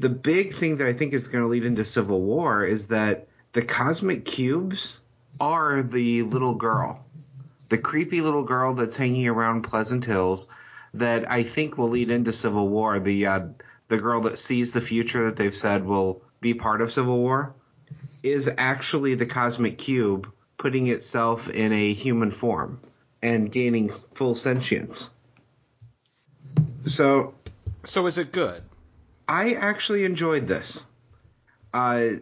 The big thing that I think is going to lead into Civil War is that the cosmic cubes are the little girl. The creepy little girl that's hanging around Pleasant Hills that I think will lead into Civil War. The uh, the girl that sees the future that they've said will be part of Civil War is actually the cosmic cube putting itself in a human form and gaining full sentience. So So is it good? I actually enjoyed this. Uh,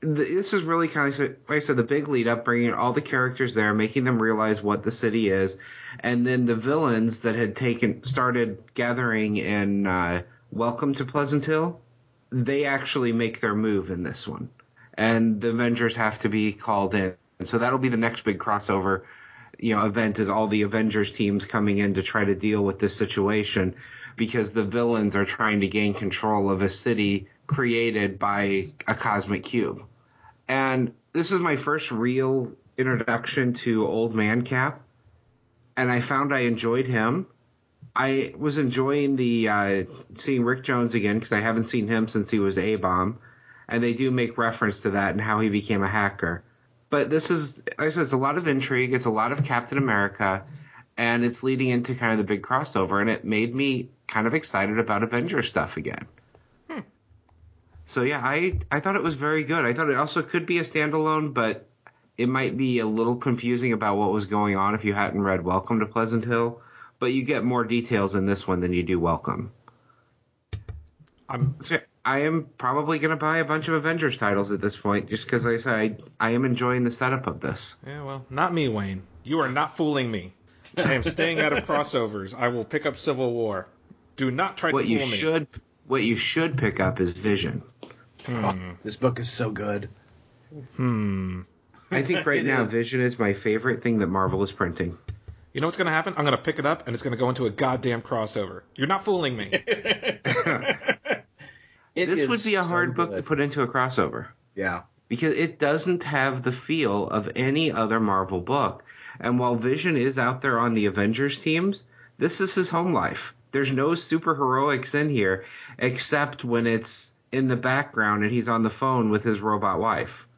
this is really kind of like I said, the big lead up, bringing all the characters there, making them realize what the city is, and then the villains that had taken started gathering in uh, Welcome to Pleasant Hill. They actually make their move in this one, and the Avengers have to be called in. And so that'll be the next big crossover, you know, event is all the Avengers teams coming in to try to deal with this situation because the villains are trying to gain control of a city created by a cosmic cube. And this is my first real introduction to Old Man Cap, and I found I enjoyed him. I was enjoying the uh, seeing Rick Jones again because I haven't seen him since he was A Bomb, and they do make reference to that and how he became a hacker. But this is, like I said, it's a lot of intrigue. It's a lot of Captain America, and it's leading into kind of the big crossover, and it made me kind of excited about Avengers stuff again. Hmm. So yeah, I I thought it was very good. I thought it also could be a standalone, but it might be a little confusing about what was going on if you hadn't read Welcome to Pleasant Hill. But you get more details in this one than you do Welcome. I'm So I am probably going to buy a bunch of Avengers titles at this point, just because like I said I, I am enjoying the setup of this. yeah, well, not me, Wayne. You are not fooling me. I am staying out of *laughs* crossovers. I will pick up Civil War. Do not try What to you fool me. should what you should pick up is Vision. This book is so good. Hmm. I think right *laughs* now is. Vision is my favorite thing that Marvel is printing. You know what's going to happen? I'm going to pick it up and it's going to go into a goddamn crossover. You're not fooling me. *laughs* *laughs* It this would be a so hard book to put into a crossover. Yeah. because it doesn't have the feel of any other Marvel book. And while Vision is out there on the Avengers teams, this is his home life. There's no super heroics in here except when it's in the background and he's on the phone with his robot wife.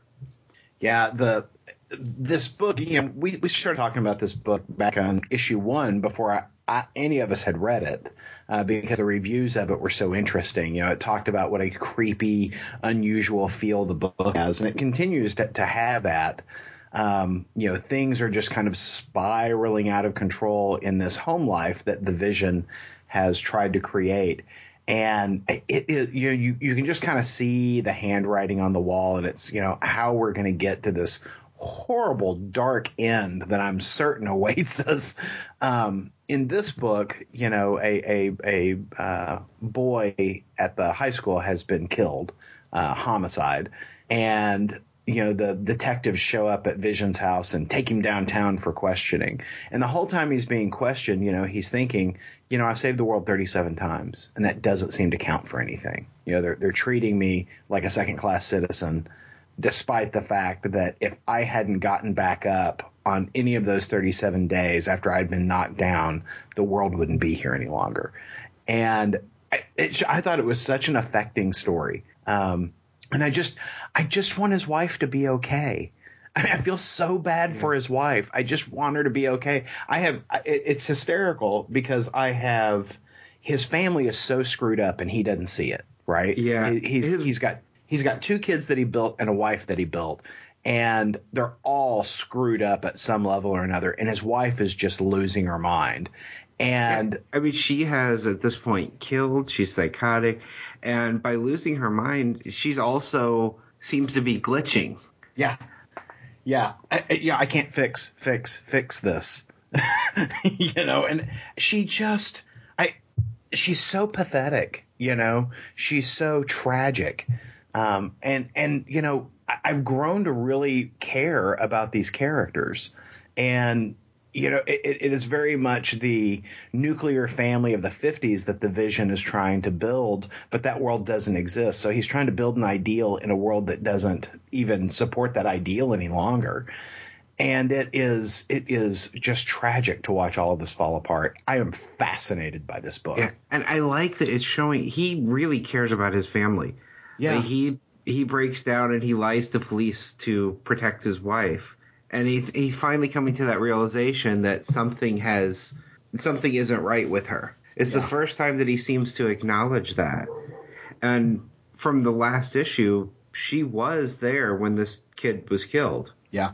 Yeah, the this book, you know, we, we started talking about this book back on issue one before I, I, any of us had read it uh, because the reviews of it were so interesting. You know, it talked about what a creepy, unusual feel the book has, and it continues to, to have that. Um, you know, things are just kind of spiraling out of control in this home life that the Vision has tried to create and it, it you, you you can just kind of see the handwriting on the wall, and it's you know how we're going to get to this horrible dark end that I'm certain *laughs* awaits us. Um, in this book, you know, a a a uh, boy at the high school has been killed, uh, homicide, and you know the detectives show up at Vision's house and take him downtown for questioning. And the whole time he's being questioned, you know, he's thinking, you know, I've saved the world 37 times, and that doesn't seem to count for anything. You know, they're they're treating me like a second class citizen, despite the fact that if I hadn't gotten back up on any of those 37 days after I'd been knocked down, the world wouldn't be here any longer. And I, it, I thought it was such an affecting story. Um, and I just, I just want his wife to be okay. I mean, I feel so bad for his wife. I just want her to be okay. I have, it, it's hysterical because I have, his family is so screwed up and he doesn't see it, right? Yeah. He- he's His- he's got he's got two kids that he built and a wife that he built, and they're all screwed up at some level or another, and his wife is just losing her mind. And I mean, she has at this point killed. She's psychotic, and by losing her mind, she's also seems to be glitching. yeah, yeah, I, yeah, I can't fix, fix, fix this. *laughs* you know, and she just, I, she's so pathetic. You know, she's so tragic. Um, and and you know, I, I've grown to really care about these characters, and you know, it, it is very much the nuclear family of the 50s that the Vision is trying to build, but that world doesn't exist. So he's trying to build an ideal in a world that doesn't even support that ideal any longer. And it is it is just tragic to watch all of this fall apart. I am fascinated by this book. Yeah, and I like that it's showing he really cares about his family. Yeah. Like, he he breaks down and he lies to police to protect his wife, and he's he's finally coming to that realization that something has something isn't right with her. It's the first time that he seems to acknowledge that, and from the last issue, she was there when this kid was killed. Yeah.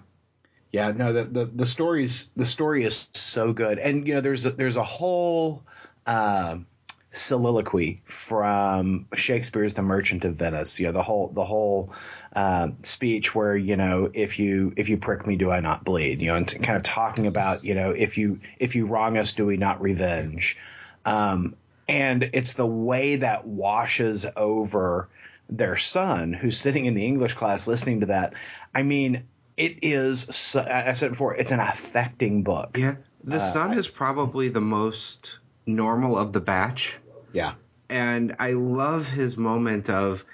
Yeah, no, the, the, the story's the story is so good. And you know, there's a there's a whole um soliloquy from Shakespeare's The Merchant of Venice. You know, the whole the whole um speech where you know if you if you prick me, do I not bleed? You know, and kind of talking about you know if you if you wrong us, do we not revenge? Um, and it's the way that washes over their son who's sitting in the English class listening to that. I mean, it is. So, I said before, it's an affecting book. Yeah, the Uh, son is probably the most normal of the batch. Yeah. and I love his moment of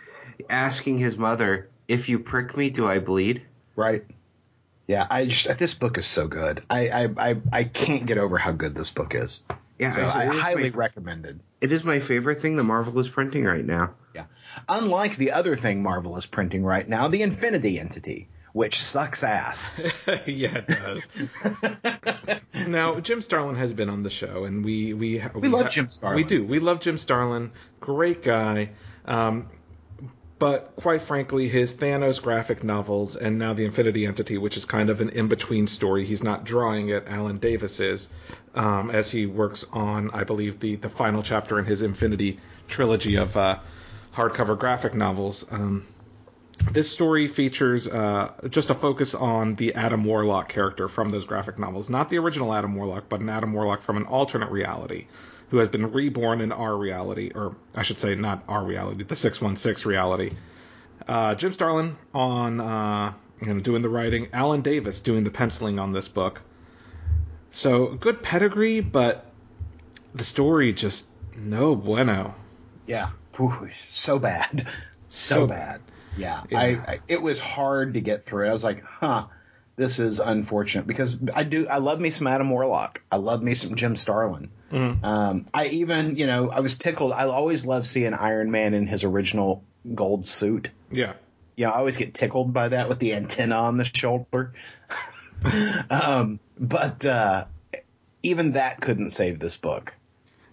asking his mother, "If you prick me, do I bleed?" Right. Yeah, I just this book is so good. I I I, I can't get over how good this book is. Yeah, so I- I, it is highly my- recommend it. It is my favorite thing the Marvel is printing right now. Yeah. Unlike the other thing Marvel is printing right now, the Infinity Entity, which sucks ass. *laughs* yeah, it does. *laughs* now, Jim Starlin has been on the show, and we we we, love Jim Starlin. We do. We love Jim Starlin. Great guy. Um, but quite frankly, his Thanos graphic novels and now the Infinity Entity, which is kind of an in-between story. He's not drawing it. Alan Davis is, um, as he works on, I believe, the the final chapter in his Infinity trilogy of uh, hardcover graphic novels. Um, this story features uh, just a focus on the Adam Warlock character from those graphic novels. Not the original Adam Warlock, but an Adam Warlock from an alternate reality who has been reborn in our reality, or I should say, not our reality, the 616 reality. Uh, Jim Starlin on uh, you know, doing the writing, Alan Davis doing the penciling on this book. So good pedigree, but the story just no bueno. Yeah. Whew, so bad. *laughs* So, So bad. Yeah. Yeah. I, I it was hard to get through. I was like, huh, this is unfortunate because I do I love me some Adam Warlock. I love me some Jim Starlin. Um, I even, you know, I was tickled. I always love seeing Iron Man in his original gold suit. Yeah. You know, I always get tickled by that with the antenna on the shoulder. *laughs* um, but uh, even that couldn't save this book.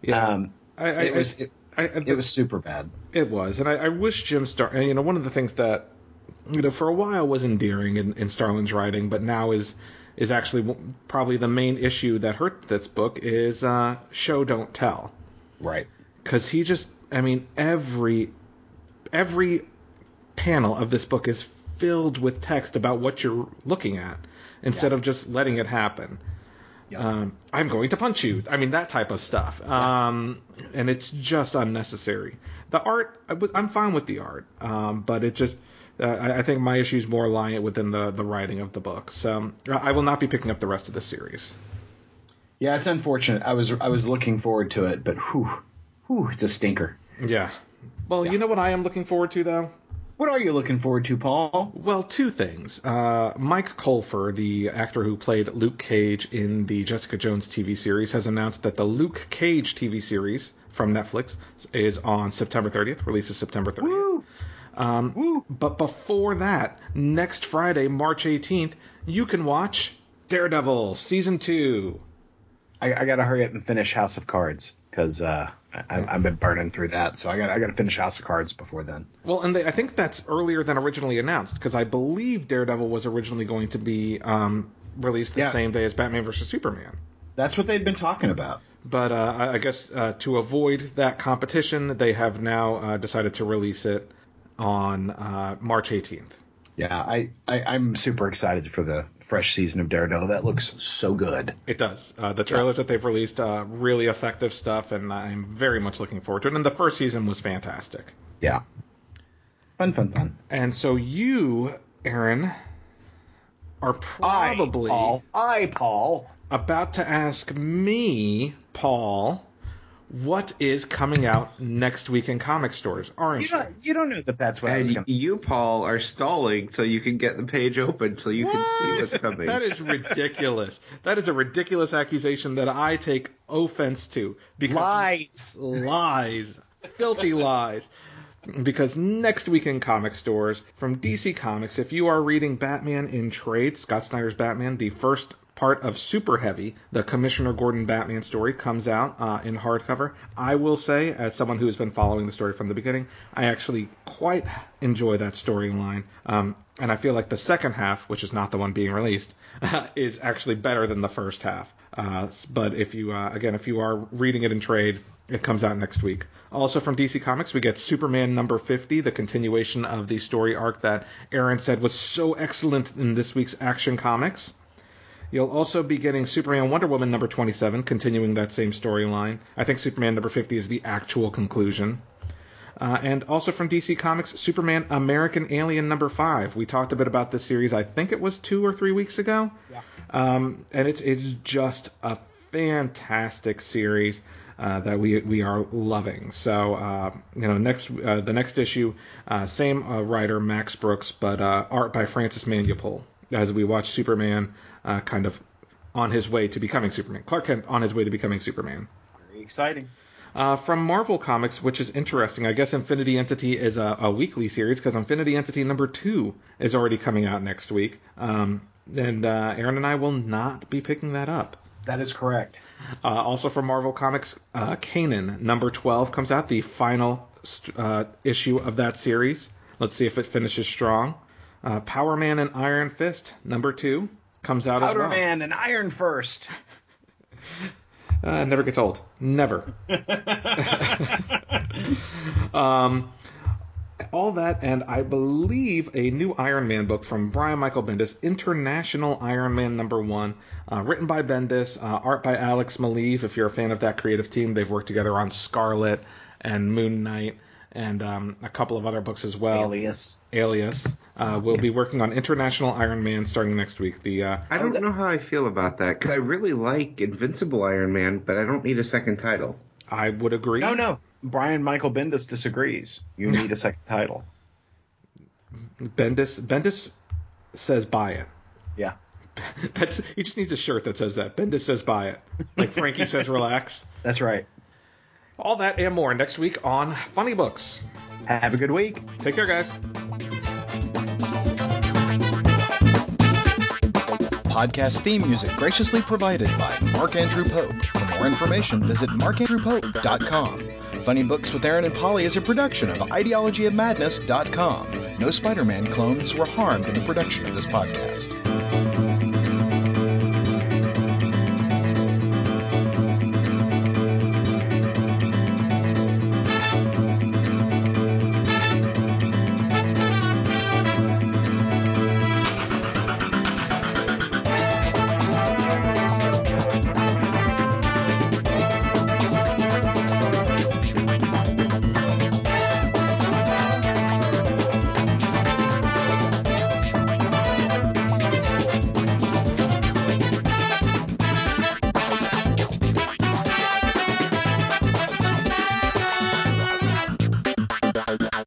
Yeah. Um, I, I, it was it, I, I, it was super bad. It was, and I, I wish Jim Star. You know, one of the things that you know for a while was endearing in, in Starlin's writing, but now is is actually probably the main issue that hurt this book is uh, show don't tell Right. because he just I mean every every panel of this book is filled with text about what you're looking at instead of just letting it happen. Um, I'm going to punch you. I mean that type of stuff. Um, and it's just unnecessary. The art, I I'm fine with the art, um, but it just. Uh, I I think my issues is more lie within the, the writing of the book. So I will not be picking up the rest of the series. Yeah, it's unfortunate. I was I was looking forward to it, but whew, whew, it's a stinker. Yeah. Well, you know what I am looking forward to though. What are you looking forward to, Paul? Well, two things. Uh, Mike Colter, the actor who played Luke Cage in the Jessica Jones TV series, has announced that the Luke Cage TV series from Netflix is on September 30th, releases September 30th. Woo! Um, Woo! But before that, next Friday, March 18th, you can watch Daredevil Season 2. I, I got to hurry up and finish House of Cards because uh, I, I've been burning through that. So I got I got to finish House of Cards before then. Well, and they, I think that's earlier than originally announced because I believe Daredevil was originally going to be um, released the Yeah. same day as Batman vs Superman. That's what they'd been talking about. But uh, I I guess uh, to avoid that competition, they have now uh, decided to release it on uh, March 18th. Yeah, I, I I'm super excited for the fresh season of Daredevil. That looks so good. It does. Uh, the trailers that they've released, uh, really effective stuff, and I'm very much looking forward to it. And the first season was fantastic. Yeah, fun, fun, fun. And so you, Aaron, are probably I, Paul. I, Paul. about to ask me, Paul, what is coming out next week in comic stores, aren't You you? don't, you don't know that that's what I was And going you, Paul, are stalling so you can get the page open so you can see what's coming. That is ridiculous. that is a ridiculous accusation that I take offense to. Because Lies. lies, filthy lies. Because next week in comic stores from DC Comics, if you are reading Batman in trade, Scott Snyder's Batman, the first part of Super Heavy, the Commissioner Gordon Batman story, comes out uh, in hardcover. I will say, as someone who has been following the story from the beginning, I actually quite enjoy that storyline. Um, and I feel like the second half, which is not the one being released, *laughs* is actually better than the first half. Uh, but if you, uh, again, if you are reading it in trade, it comes out next week. Also from DC Comics, we get Superman number 50, the continuation of the story arc that Aaron said was so excellent in this week's Action Comics. You'll also be getting Superman Wonder Woman number 27, continuing that same storyline. I think Superman number 50 is the actual conclusion. Uh, and also from DC Comics, Superman American Alien number 5. We talked a bit about this series, I think it was two or three weeks ago. Yeah. Um, and it's, it's just a fantastic series. Uh, that we we are loving. So uh, you know, next uh, the next issue, uh, same uh, writer Max Brooks, but uh, art by Francis Manapul. As we watch Superman uh, kind of on his way to becoming Superman, Clark Kent on his way to becoming Superman. Very exciting. Uh, from Marvel Comics, which is interesting. I guess Infinity Entity is a, a weekly series because Infinity Entity number two is already coming out next week. Um, and uh, Aaron and I will not be picking that up. That is correct. Uh, also from Marvel Comics, uh, Kanan number 12 comes out, the final uh, issue of that series. Let's see if it finishes strong. Uh, Power Man and Iron Fist number 2 comes out as Powder well. Man and Iron First. *laughs* Uh, never gets old. Never. *laughs* um, all that, and I believe a new Iron Man book from Brian Michael Bendis, International Iron Man number one, uh, written by Bendis, uh, art by Alex Maleev. If you're a fan of that creative team, they've worked together on Scarlet and Moon Knight and um, a couple of other books as well. Alias. Alias. Uh, we'll be working on International Iron Man starting next week. The uh, I don't know how I feel about that because I really like Invincible Iron Man, but I don't need a second title. I would agree. No, no. Brian Michael Bendis disagrees. You need a second title. Bendis Bendis says buy it. Yeah. *laughs* That's he just needs a shirt that says that. Bendis says buy it. Like Frankie says relax. That's right. All that and more next week on Funny Books. Have a good week. Take care, guys. Podcast theme music graciously provided by Mark Andrew Pope. For more information, visit markandrewpope.com. Funny Books with Aaron and Polly is a production of ideologyofmadness.com. No Spider-Man clones were harmed in the production of this podcast.